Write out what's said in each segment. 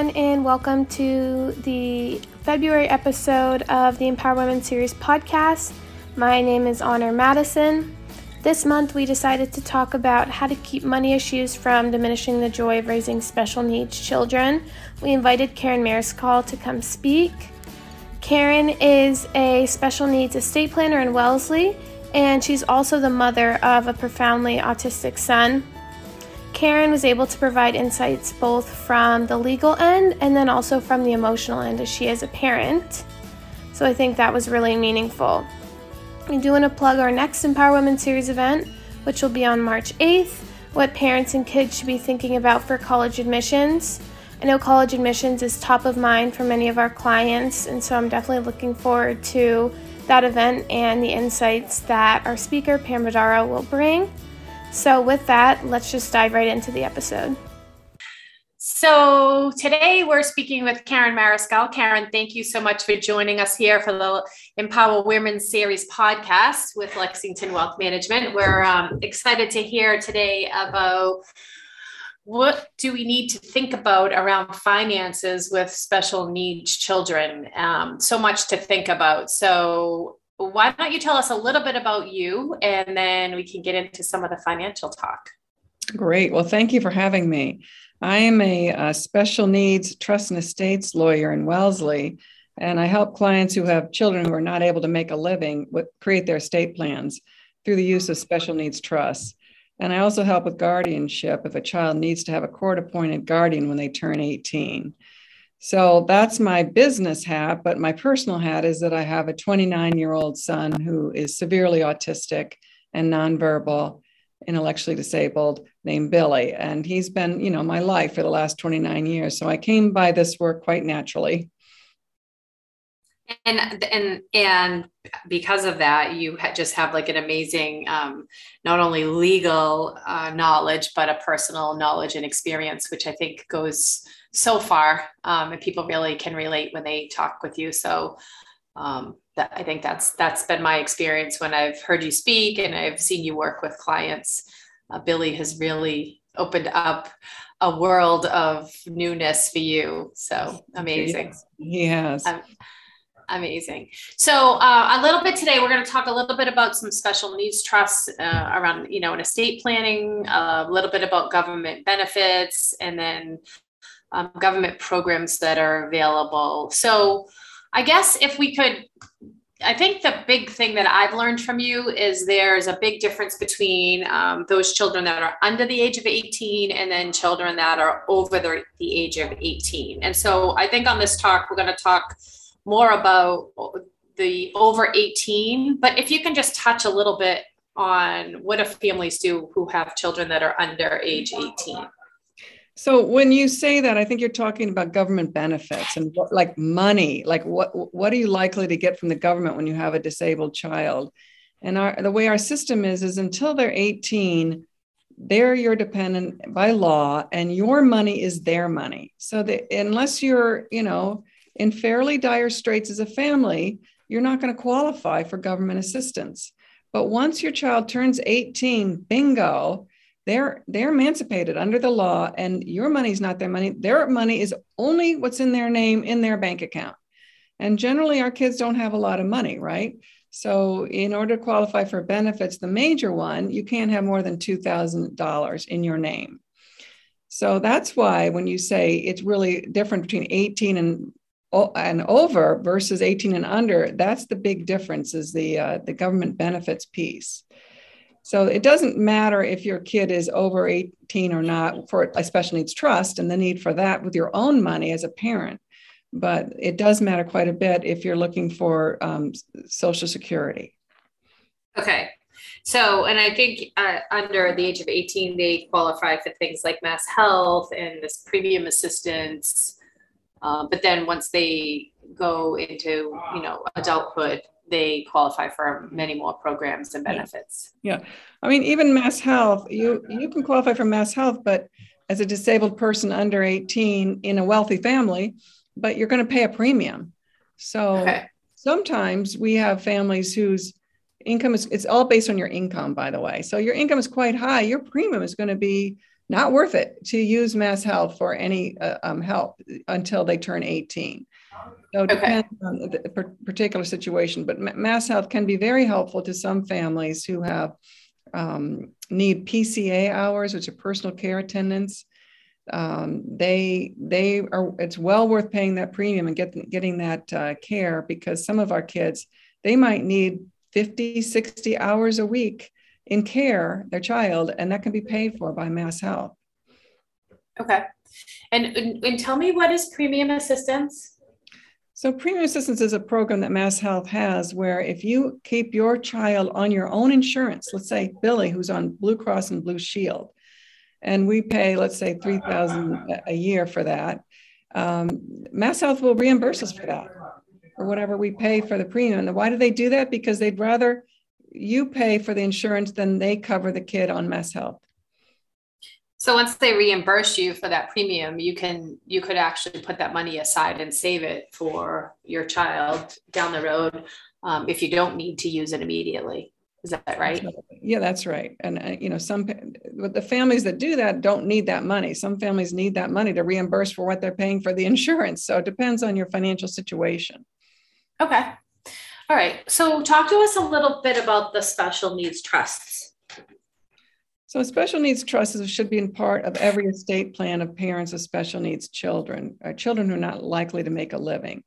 everyone, and welcome to the February episode of the Empower Women Series podcast. My name is Honor Madison. This month, we decided to talk about how to keep money issues from diminishing the joy of raising special needs children. We invited Karen Mariscal to come speak. Karen is a special needs estate planner in Wellesley, and she's also the mother of a profoundly autistic son. Karen was able to provide insights both from the legal end and then also from the emotional end as she is a parent. So I think that was really meaningful. We do want to plug our next Empower Women Series event, which will be on March 8th. What parents and kids should be thinking about for college admissions. I know college admissions is top of mind for many of our clients, and so I'm definitely looking forward to that event and the insights that our speaker, Pam Badaro, will bring. So, with that, let's just dive right into the episode. So today we're speaking with Karen Mariscal. Karen, thank you so much for joining us here for the Empower Women Series podcast with Lexington Wealth Management. We're um, excited to hear today about what do we need to think about around finances with special needs children. Um, so much to think about. So why don't you tell us a little bit about you, and then we can get into some of the financial talk. Great. Well, thank you for having me. I am a, a, special needs trust and estates lawyer in Wellesley, and I help clients who have children who are not able to make a living with, create their estate plans through the use of special needs trusts. And I also help with guardianship if a child needs to have a court appointed guardian when they turn 18. So that's my business hat, but my personal hat is that I have a 29 year old son who is severely autistic and nonverbal intellectually disabled named Billy. And he's been, you know, my life for the last 29 years. So I came by this work quite naturally. And and and because of that, you just have like an amazing, um, not only legal uh, knowledge, but a personal knowledge and experience, which I think goes so far, um, and people really can relate when they talk with you. So um, that I think that's that's been my experience when I've heard you speak and I've seen you work with clients. Uh, Billy has really opened up a world of newness for you. So amazing. Has. Um, amazing. So uh, a little bit today, we're going to talk a little bit about some special needs trusts uh, around, you know, an estate planning, a little bit about government benefits, and then um, government programs that are available. So I guess if we could, I think the big thing that I've learned from you is there's a big difference between um, those children that are under the age of 18 and then children that are over the, the age of 18. And so I think on this talk, we're going to talk more about the over 18, but if you can just touch a little bit on what do families do who have children that are under age 18. So when you say that, I think you're talking about government benefits and what, like money. Like what what are you likely to get from the government when you have a disabled child? And our, the way our system is is until they're 18, they're your dependent by law, and your money is their money. So that unless you're you know in fairly dire straits as a family, you're not going to qualify for government assistance. But once your child turns 18, bingo, they're they're emancipated under the law and your money is not their money. Their money is only what's in their name in their bank account. And generally our kids don't have a lot of money right? So in order to qualify for benefits the major one you can't have more than $2000 in your name. So that's why when you say it's really different between 18 and and over versus 18 and under that's the big difference is the uh, the government benefits piece so it doesn't matter if your kid is over 18 or not for a special needs trust and the need for that with your own money as a parent. But it does matter quite a bit if you're looking for um, Social Security. Okay. So, and I think uh, under the age of 18, they qualify for things like mass health and this premium assistance. Uh, but then once they go into, you know, adulthood, they qualify for many more programs and benefits. Yeah. yeah. I mean, even mass health, you you can qualify for mass health, but as a disabled person under 18 in a wealthy family, but you're going to pay a premium. So okay. sometimes we have families whose income is it's all based on your income, by the way. So your income is quite high. Your premium is going to be not worth it to use Mass Health for any uh, um, help until they turn 18. So it okay. depends on the particular situation, but Mass Health can be very helpful to some families who have um, need PCA hours, which are personal care attendants. Um, they they are it's well worth paying that premium and get, getting that uh, care because some of our kids they might need 50 60 hours a week in care their child and that can be paid for by mass health okay and, and tell me what is premium assistance so premium assistance is a program that mass health has where if you keep your child on your own insurance let's say billy who's on blue cross and blue shield and we pay let's say 3000 a year for that um, mass health will reimburse us for that or whatever we pay for the premium and why do they do that because they'd rather you pay for the insurance, than they cover the kid on Mass Health. So once they reimburse you for that premium, you can you could actually put that money aside and save it for your child down the road um, if you don't need to use it immediately. Is that right? Yeah, that's right. And uh, you know, some but the families that do that don't need that money. Some families need that money to reimburse for what they're paying for the insurance. So it depends on your financial situation. Okay. All right. So, talk to us a little bit about the special needs trusts. So, special needs trusts should be in part of every estate plan of parents of special needs children, or uh, children who are not likely to make a living,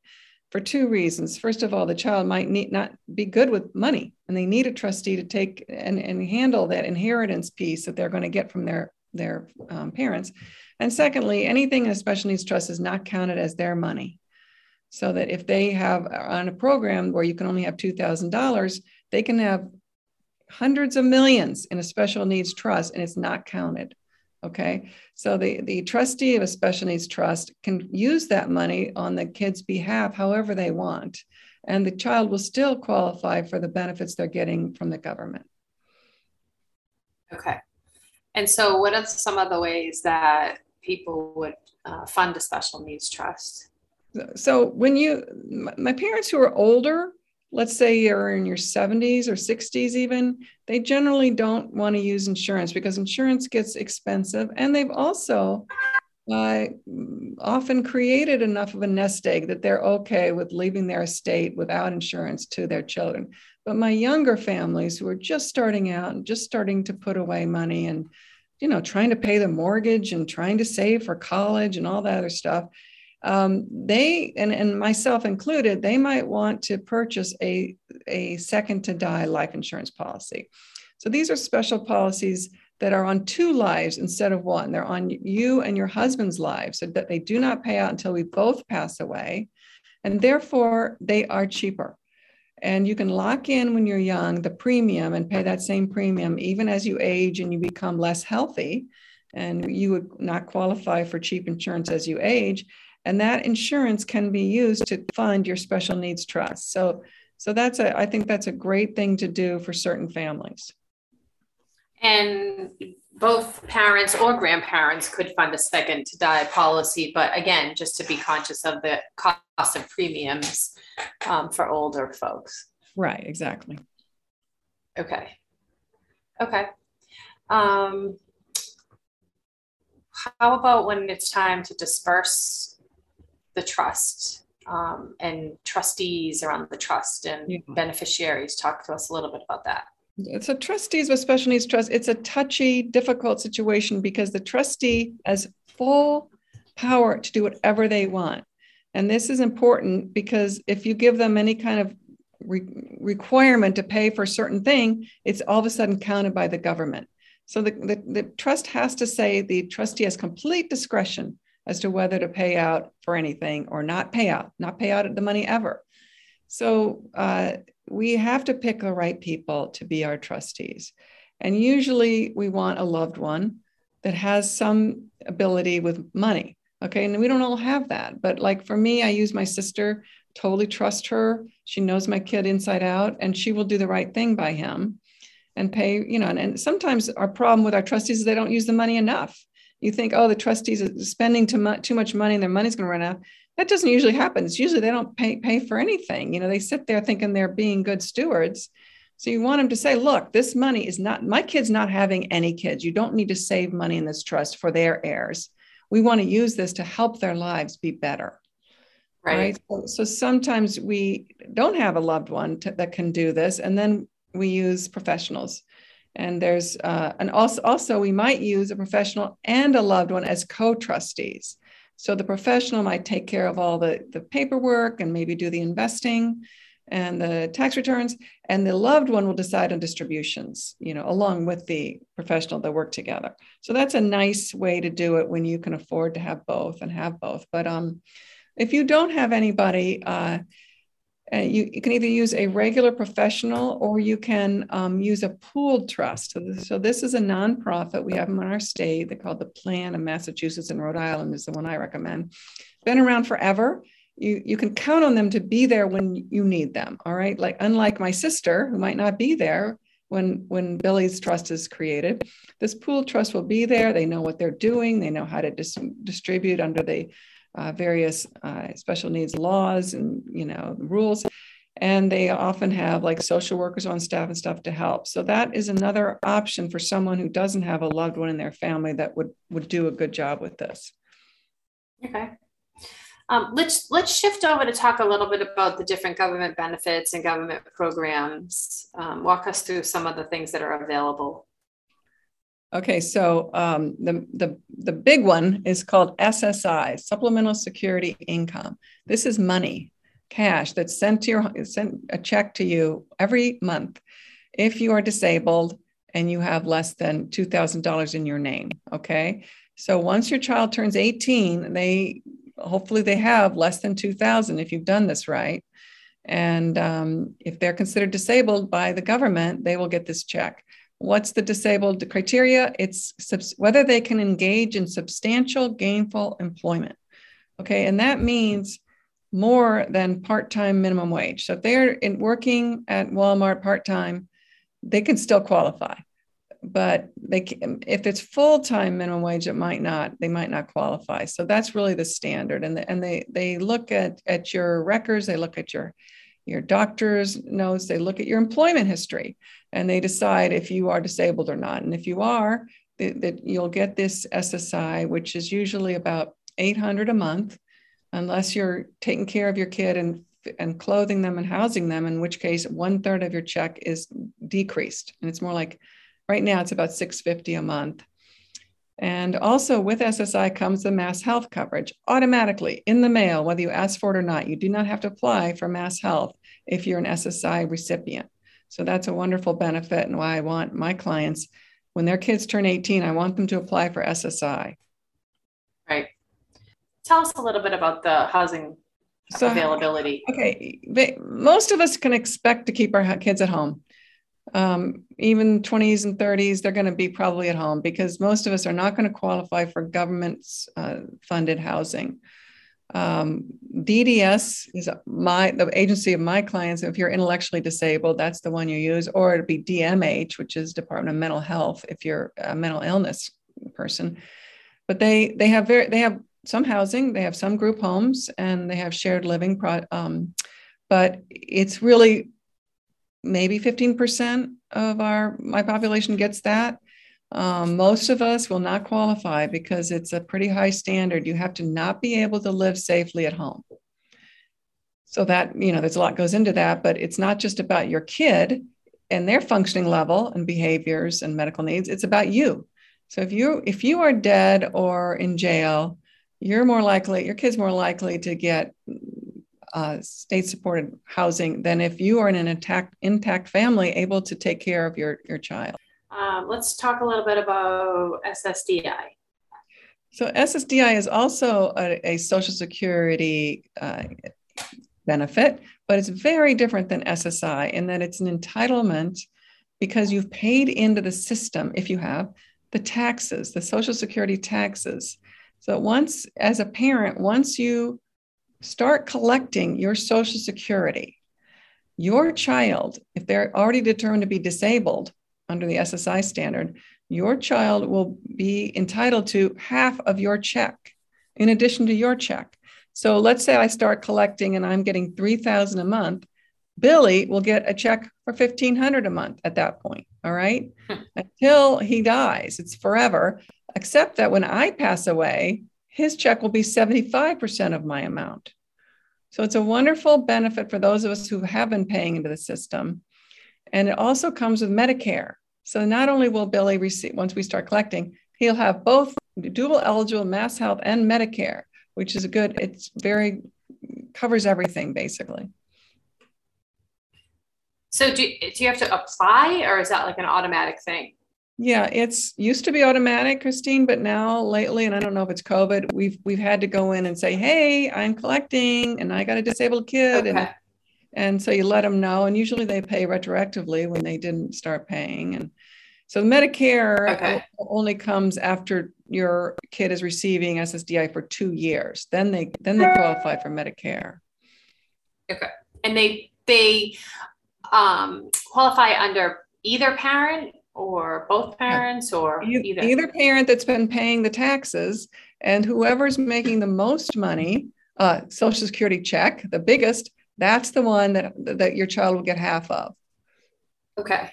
for two reasons. First of all, the child might need not be good with money, and they need a trustee to take and, and handle that inheritance piece that they're going to get from their their um, parents. And secondly, anything in a special needs trust is not counted as their money so that if they have on a program where you can only have $2,000, they can have hundreds of millions in a special needs trust and it's not counted. Okay. So the, the trustee of a special needs trust can use that money on the kid's behalf however they want. And the child will still qualify for the benefits they're getting from the government. Okay. And so, what are some of the ways that people would uh, fund a special needs trust? so when you my parents who are older let's say you're in your 70s or 60s even they generally don't want to use insurance because insurance gets expensive and they've also uh, often created enough of a nest egg that they're okay with leaving their estate without insurance to their children. But my younger families who are just starting out and just starting to put away money and you know trying to pay the mortgage and trying to save for college and all that other stuff um, they and, and myself included, they might want to purchase a, a second to die life insurance policy. So these are special policies that are on two lives instead of one. They're on you and your husband's lives, so that they do not pay out until we both pass away. And therefore, they are cheaper. And you can lock in when you're young the premium and pay that same premium even as you age and you become less healthy. And you would not qualify for cheap insurance as you age and that insurance can be used to fund your special needs trust. So so that's a i think that's a great thing to do for certain families. And both parents or grandparents could fund a second to die policy but again just to be conscious of the cost of premiums um, for older folks. Right exactly. Okay. Okay. Um, how about when it's time to disperse the trust um, and trustees around the trust and yeah. beneficiaries. Talk to us a little bit about that. So trustees with special needs trust, it's a touchy, difficult situation because the trustee has full power to do whatever they want. And this is important because if you give them any kind of re- requirement to pay for a certain thing, it's all of a sudden counted by the government. So the, the, the trust has to say the trustee has complete discretion as to whether to pay out for anything or not pay out, not pay out the money ever. So uh, we have to pick the right people to be our trustees. And usually we want a loved one that has some ability with money. Okay. And we don't all have that. But like for me, I use my sister, totally trust her. She knows my kid inside out, and she will do the right thing by him and pay, you know. And, and sometimes our problem with our trustees is they don't use the money enough you think, oh, the trustees are spending too much, too much money and their money's going to run out. That doesn't usually happen. It's usually they don't pay, pay for anything. You know, they sit there thinking they're being good stewards. So you want them to say, look, this money is not, my kid's not having any kids. You don't need to save money in this trust for their heirs. We want to use this to help their lives be better. Right. right? So, so, sometimes we don't have a loved one to, that can do this. And then we use professionals. And there's, uh, and also, also we might use a professional and a loved one as co-trustees. So the professional might take care of all the, the paperwork and maybe do the investing and the tax returns, and the loved one will decide on distributions, you know, along with the professional that work together. So that's a nice way to do it when you can afford to have both and have both. But um, if you don't have anybody, uh, you, you, can either use a regular professional or you can um, use a pooled trust. So this, so this, is a nonprofit. We have them in our state. They call the Plan of Massachusetts and Rhode Island is the one I recommend. Been around forever. You, you can count on them to be there when you need them. All right. Like unlike my sister who might not be there when when Billy's trust is created, this pooled trust will be there. They know what they're doing. They know how to dis- distribute under the uh, various uh, special needs laws and you know rules. And they often have like social workers on staff and stuff to help. So that is another option for someone who doesn't have a loved one in their family that would would do a good job with this. Okay. Um, let's let's shift over to talk a little bit about the different government benefits and government programs. Um, walk us through some of the things that are available Okay, so um, the, the, the big one is called SSI, Supplemental Security Income. This is money, cash that's sent to your sent a check to you every month if you are disabled and you have less than $2,000 in your name. Okay, so once your child turns 18, they hopefully they have less than 2,000 if you've done this right. And um, if they're considered disabled by the government, they will get this check. What's the disabled criteria? It's whether they can engage in substantial gainful employment. Okay, and that means more than part-time minimum wage. So if they're in working at Walmart part-time, they can still qualify. But they can, if it's full-time minimum wage, it might not. They might not qualify. So that's really the standard. And, the, and they they look at at your records. They look at your your doctor's notes. They look at your employment history and they decide if you are disabled or not. And if you are, that you'll get this SSI, which is usually about 800 a month, unless you're taking care of your kid and and clothing them and housing them, in which case one third of your check is decreased. And it's more like right now it's about 650 a month. And also with SSI comes the mass health coverage automatically in the mail, whether you ask for it or not. You do not have to apply for mass health if you're an SSI recipient. So that's a wonderful benefit and why I want my clients, when their kids turn 18, I want them to apply for SSI. Right. Tell us a little bit about the housing so, availability. Okay. Most of us can expect to keep our kids at home. Um, even 20s and 30s, they're going to be probably at home because most of us are not going to qualify for government uh, funded housing. Um, DDS is my the agency of my clients. If you're intellectually disabled, that's the one you use, or it'd be DMH, which is Department of Mental Health, if you're a mental illness person. But they they have very they have some housing, they have some group homes, and they have shared living. Pro, um, but it's really maybe 15% of our my population gets that um, most of us will not qualify because it's a pretty high standard. You have to not be able to live safely at home. So that, you know, there's a lot goes into that, but it's not just about your kid and their functioning level and behaviors and medical needs. It's about you. So if you if you are dead or in jail, you're more likely, your kid's more likely to get uh, state supported housing than if you are in an intact, intact family able to take care of your, your child. Um, let's talk a little bit about SSDI. So SSDI is also a, a Social Security uh, benefit, but it's very different than SSI in that it's an entitlement because you've paid into the system, if you have, the taxes, the Social Security taxes. So once, as a parent, once you start collecting your Social Security, your child, if they're already determined to be disabled, under the SSI standard, your child will be entitled to half of your check in addition to your check. So let's say I start collecting and I'm getting 3000 a month. Billy will get a check for 1500 a month at that point. All right. Until he dies, it's forever, except that when I pass away, his check will be 75% of my amount. So it's a wonderful benefit for those of us who have been paying into the system. And it also comes with Medicare. So not only will Billy receive, once we start collecting, he'll have both dual eligible mass health and Medicare, which is a good, it's very, covers everything basically. So do, do you have to apply or is that like an automatic thing? Yeah, it's used to be automatic, Christine, but now lately, and I don't know if it's COVID, we've we've had to go in and say, "Hey, I'm collecting, and I got a disabled kid," okay. and and so you let them know, and usually they pay retroactively when they didn't start paying, and so Medicare okay. only comes after your kid is receiving SSDI for two years. Then they then they qualify for Medicare. Okay, and they they um, qualify under either parent or both parents or either? either parent that's been paying the taxes and whoever's making the most money uh, social security check the biggest that's the one that that your child will get half of. Okay.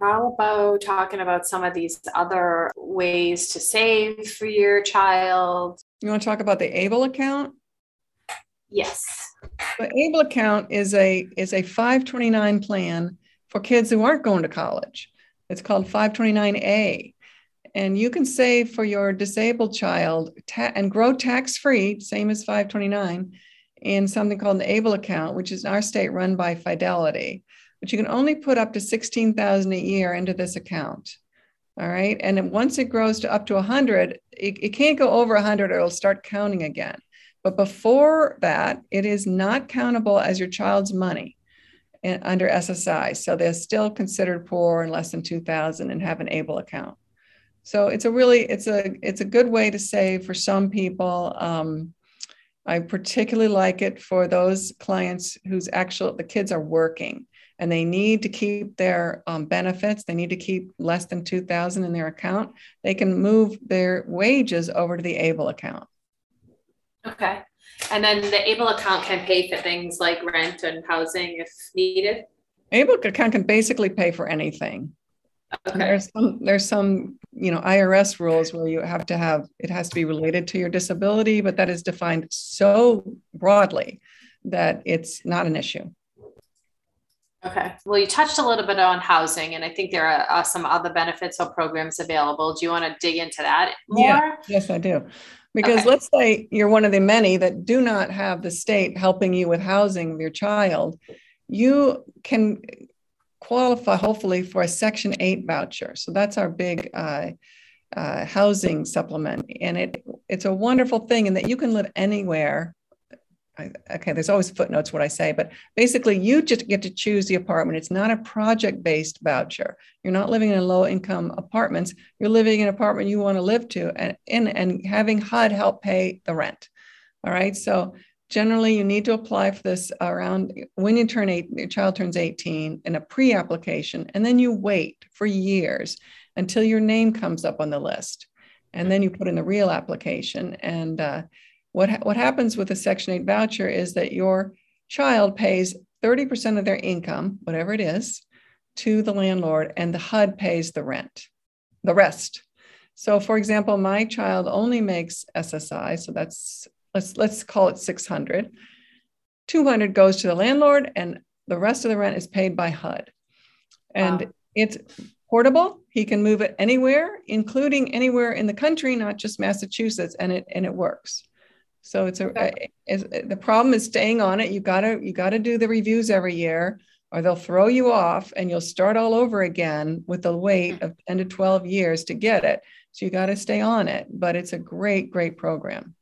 How about talking about some of these other ways to save for your child? You want to talk about the able account? Yes. The able account is a is a 529 plan for kids who aren't going to college it's called 529A. And you can save for your disabled child ta- and grow tax free, same as 529, in something called an ABLE account, which is in our state run by Fidelity. But you can only put up to 16,000 a year into this account. All right. And once it grows to up to 100, it, it can't go over 100 or it'll start counting again. But before that, it is not countable as your child's money under SSI. So they're still considered poor and less than 2000 and have an able account. So it's a really, it's a, it's a good way to save for some people. Um, I particularly like it for those clients whose actual, the kids are working and they need to keep their um, benefits. They need to keep less than 2000 in their account. They can move their wages over to the able account. Okay. And then the ABLE account can pay for things like rent and housing if needed. ABLE account can basically pay for anything. Okay. There's some there's some you know IRS rules where you have to have it has to be related to your disability, but that is defined so broadly that it's not an issue. Okay. Well, you touched a little bit on housing, and I think there are uh, some other benefits or programs available. Do you want to dig into that more? Yeah. Yes, I do. Because okay. let's say you're one of the many that do not have the state helping you with housing of your child, you can qualify hopefully for a Section 8 voucher. So that's our big uh, uh, housing supplement. And it it's a wonderful thing in that you can live anywhere I, okay, there's always footnotes what I say, but basically you just get to choose the apartment. It's not a project based voucher. You're not living in low income apartments. You're living in an apartment you want to live to and, and, and having HUD help pay the rent. All right. So generally you need to apply for this around when you turn eight, your child turns 18 in a pre application, and then you wait for years until your name comes up on the list. And then you put in the real application. And uh, what, ha- what happens with a Section 8 voucher is that your child pays 30% of their income, whatever it is, to the landlord, and the HUD pays the rent, the rest. So, for example, my child only makes SSI, so that's let's let's call it 600. 200 goes to the landlord, and the rest of the rent is paid by HUD. And wow. it's portable. He can move it anywhere, including anywhere in the country, not just Massachusetts, and it and it works. So it's a, okay. Eh, eh, a, eh, the problem is staying on it. You gotta you gotta do the reviews every year, or they'll throw you off, and you'll start all over again with the wait hmm. of ten to twelve years to get it. So you got to stay on it. But it's a great great program.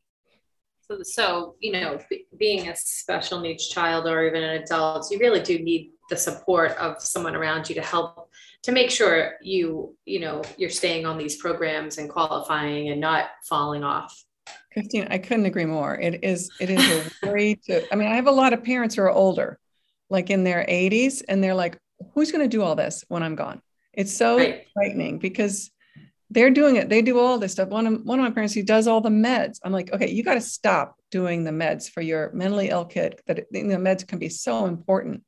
So, so you know, b- being a special needs child or even an adult, you really do need the support of someone around you to help to make sure you you know you're staying on these programs and qualifying and not falling off Christine, I couldn't agree more. It is it is a way to I mean, I have a lot of parents who are older, like in their 80s, and they're like, who's going to do all this when I'm gone? It's so right. frightening because they're doing it. They do all this stuff. One of one of my parents, he does all the meds. I'm like, okay, you got to stop doing the meds for your mentally ill kid. That the meds can be so important.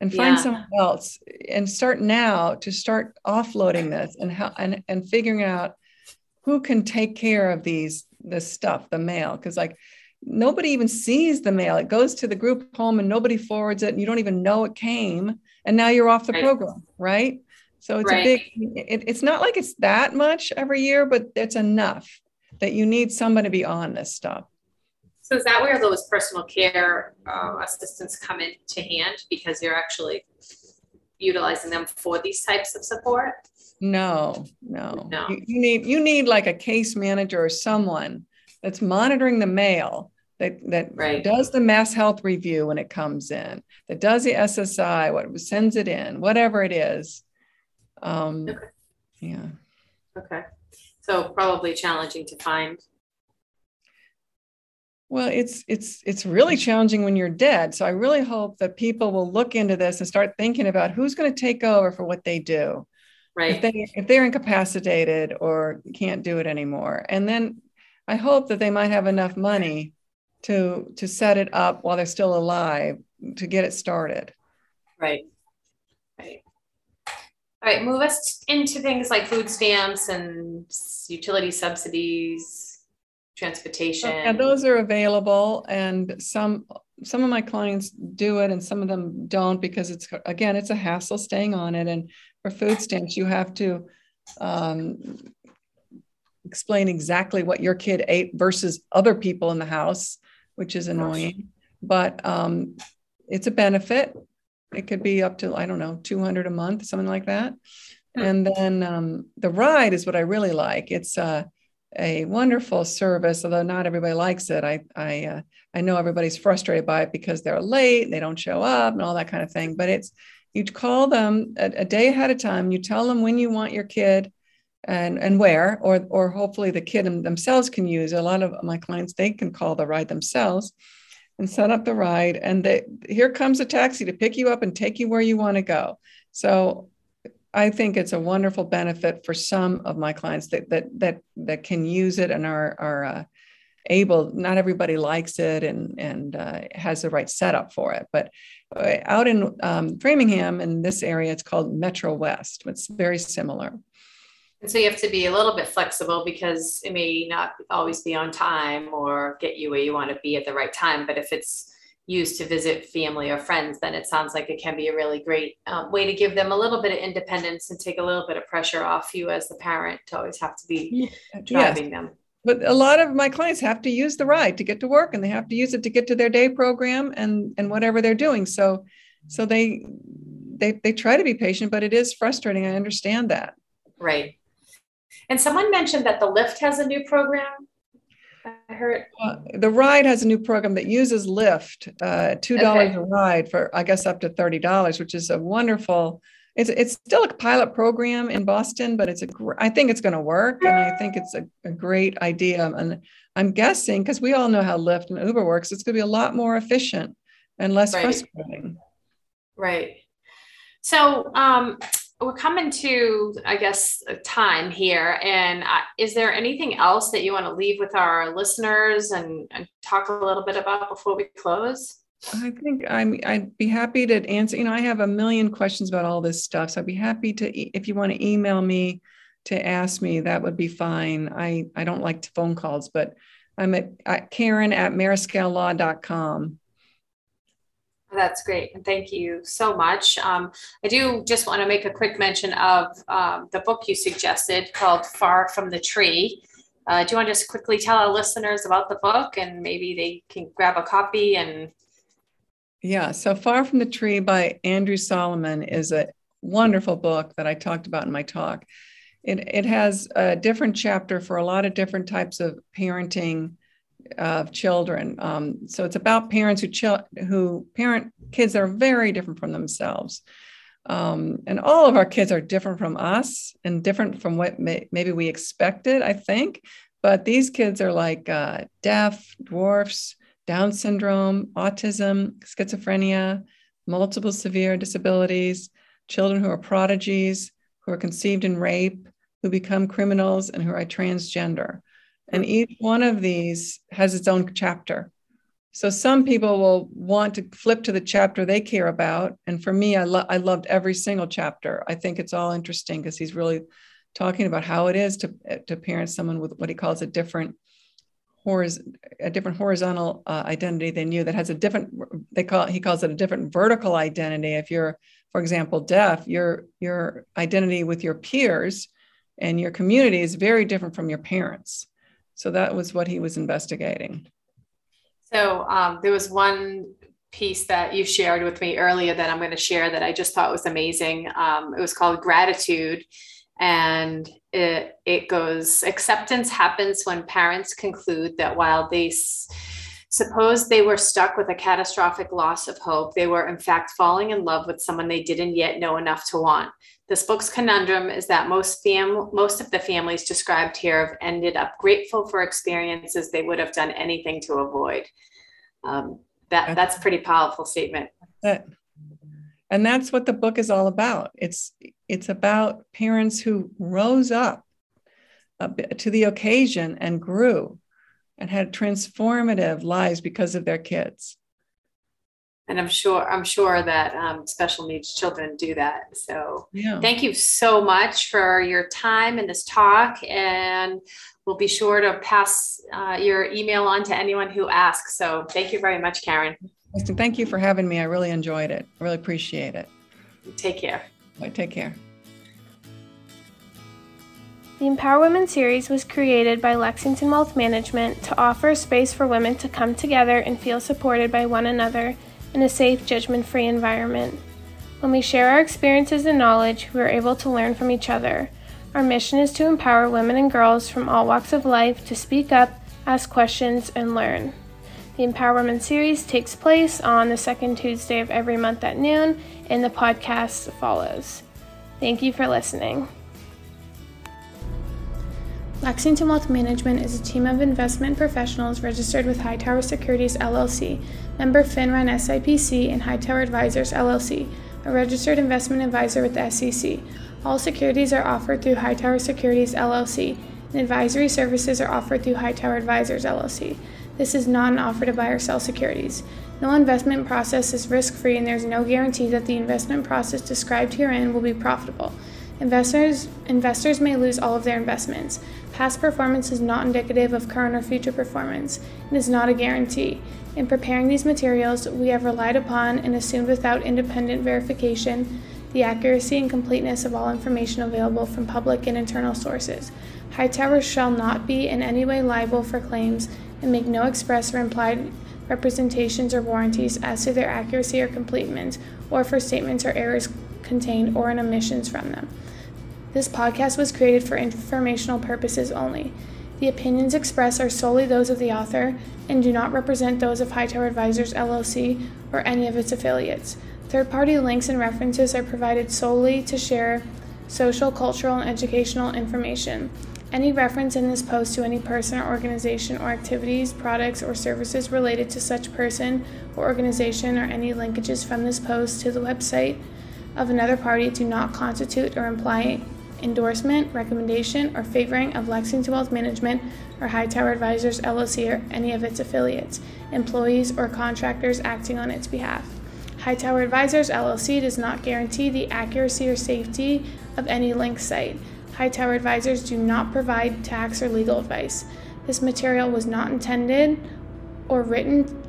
and find yeah. someone else and start now to start offloading this and how and, and figuring out who can take care of these this stuff the mail because like nobody even sees the mail it goes to the group home and nobody forwards it and you don't even know it came and now you're off the right. program right so it's right. a big it, it's not like it's that much every year but it's enough that you need someone to be on this stuff so is that where those personal care uh, assistants come into hand because you're actually utilizing them for these types of support? No, no. no. You, you need you need like a case manager or someone that's monitoring the mail that that right. does the mass health review when it comes in, that does the SSI, what sends it in, whatever it is. Um, okay. Yeah. Okay. So probably challenging to find well, it's it's it's really challenging when you're dead. So I really hope that people will look into this and start thinking about who's going to take over for what they do. Right. If they if they're incapacitated or can't do it anymore. And then I hope that they might have enough money to to set it up while they're still alive to get it started. Right. Right. All right, move us into things like food stamps and utility subsidies oh, transportation. Yeah, those are available, and some some of my clients do it, and some of them don't because it's again it's a hassle staying on it. And for food stamps, you have to um, explain exactly what your kid ate versus other people in the house, which is annoying. But um, it's a benefit. It could be up to I don't know 200 a month, something like that. Hmm. And then um, the ride is what I really like. It's uh, a wonderful service, although not everybody likes it. I I uh, I know everybody's frustrated by it because they're late, they don't show up, and all that kind of thing. But it's you call them a, a day ahead of time. You tell them when you want your kid and and where, or or hopefully the kid themselves can use. A lot of my clients they can call the ride themselves and set up the ride, and they, here comes a taxi to pick you up and take you where you want to go. So I think it's a wonderful benefit for some of my clients that that that that can use it and are are uh, able. Not everybody likes it and and uh, has the right setup for it, but uh, out in um, Framingham in this area, it's called Metro West. It's very similar. And so you have to be a little bit flexible because it may not always be on time or get you where you want to be at the right time. But if it's used to visit family or friends, then it sounds like it can be a really great um, way to give them a little bit of independence and take a little bit of pressure off you as the parent to always have to be driving yes. them. But a lot of my clients have to use the ride to get to work and they have to use it to get to their day program and, and whatever they're doing. So, so they, they, they try to be patient, but it is frustrating. I understand that. Right. And someone mentioned that the Lyft has a new program I heard uh, the ride has a new program that uses Lyft, uh, two dollars okay. a ride for I guess up to thirty dollars, which is a wonderful. It's it's still a pilot program in Boston, but it's a I think it's going to work, and I think it's a, a great idea. And I'm guessing because we all know how Lyft and Uber works, it's going to be a lot more efficient and less right. frustrating. Right. So um, we're coming to, I guess, time here. And uh, is there anything else that you want to leave with our listeners and, and talk a little bit about before we close? I think I'm, I'd be happy to answer. You know, I have a million questions about all this stuff. So I'd be happy to, if you want to email me to ask me, that would be fine. I, I don't like to phone calls, but I'm at, at Karen at mariscallaw.com. That's great. And thank you so much. Um, I do just want to make a quick mention of um, the book you suggested called Far from the Tree. Uh, do you want to just quickly tell our listeners about the book and maybe they can grab a copy and yeah, so Far from the Tree by Andrew Solomon is a wonderful book that I talked about in my talk. It, it has a different chapter for a lot of different types of parenting of children. Um, so it's about parents who who parent kids that are very different from themselves. Um, and all of our kids are different from us and different from what may- maybe we expected, I think. But these kids are like uh, deaf, dwarfs, Down syndrome, autism, schizophrenia, multiple severe disabilities, children who are prodigies, who are conceived in rape, who become criminals, and who are transgender. And each one of these has its own chapter. So some people will want to flip to the chapter they care about. And for me, I, lo- I loved every single chapter. I think it's all interesting because he's really talking about how it is to, to parent someone with what he calls a different a different horizontal uh, identity than you that has a different they call he calls it a different vertical identity if you're for example deaf your your identity with your peers and your community is very different from your parents so that was what he was investigating so um, there was one piece that you shared with me earlier that I'm going to share that I just thought was amazing. Um, it was called Gratitude. And it, it goes acceptance happens when parents conclude that while they s- suppose they were stuck with a catastrophic loss of hope, they were in fact falling in love with someone they didn't yet know enough to want. This book's conundrum is that most fam- most of the families described here have ended up grateful for experiences they would have done anything to avoid. Um, that that's a pretty powerful statement. And that's what the book is all about. It's it's about parents who rose up to the occasion and grew and had transformative lives because of their kids. And i'm sure i'm sure that um, special needs children do that. So yeah. thank you so much for your time in this talk and we'll be sure to pass uh, your email on to anyone who asks. So thank you very much karen. Thank you for having me. I really enjoyed it. I really appreciate it. Take care. Right, take care the Empower Women series was created by Lexington Wealth Management to offer a space for women to come together and feel supported by one another in a safe, judgment free environment. When we share our experiences and knowledge, we are able to learn from each other. Our mission is to empower women and girls from all walks of life to speak up, ask questions, and learn. The Empower Women series takes place on the second Tuesday of every month at noon, and the podcast follows. Thank you for listening. Lexington Wealth Management is a team of investment professionals registered with Hightower Securities LLC, member FINRA SIPC, and Hightower Advisors LLC, a registered investment advisor with the SEC. All securities are offered through Hightower Securities LLC, and advisory services are offered through Hightower Advisors LLC. This is not an offer to buy or sell securities. No investment process is risk free, and there is no guarantee that the investment process described herein will be profitable. Investors, investors may lose all of their investments. Past performance is not indicative of current or future performance and is not a guarantee. In preparing these materials, we have relied upon and assumed without independent verification the accuracy and completeness of all information available from public and internal sources. Hightower shall not be in any way liable for claims and make no express or implied representations or warranties as to their accuracy or completeness, or for statements or errors contained or in omissions from them. This podcast was created for informational purposes only. The opinions expressed are solely those of the author and do not represent those of Hightower Advisors LLC or any of its affiliates. Third party links and references are provided solely to share social, cultural, and educational information. Any reference in this post to any person or organization or activities, products, or services related to such person or organization or any linkages from this post to the website of another party do not constitute or imply endorsement, recommendation, or favoring of Lexington Wealth Management or Hightower Advisors LLC or any of its affiliates, employees, or contractors acting on its behalf. Hightower Advisors LLC does not guarantee the accuracy or safety of any link site. Hightower Advisors do not provide tax or legal advice. This material was not intended or written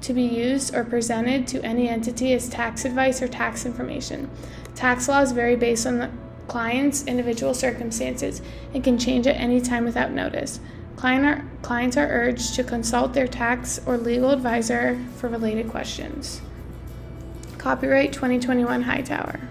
to be used or presented to any entity as tax advice or tax information. Tax laws vary based on the client's individual circumstances and can change at any time without notice. Client are, clients are urged to consult their tax or legal advisor for related questions. Copyright 2021 Hightower.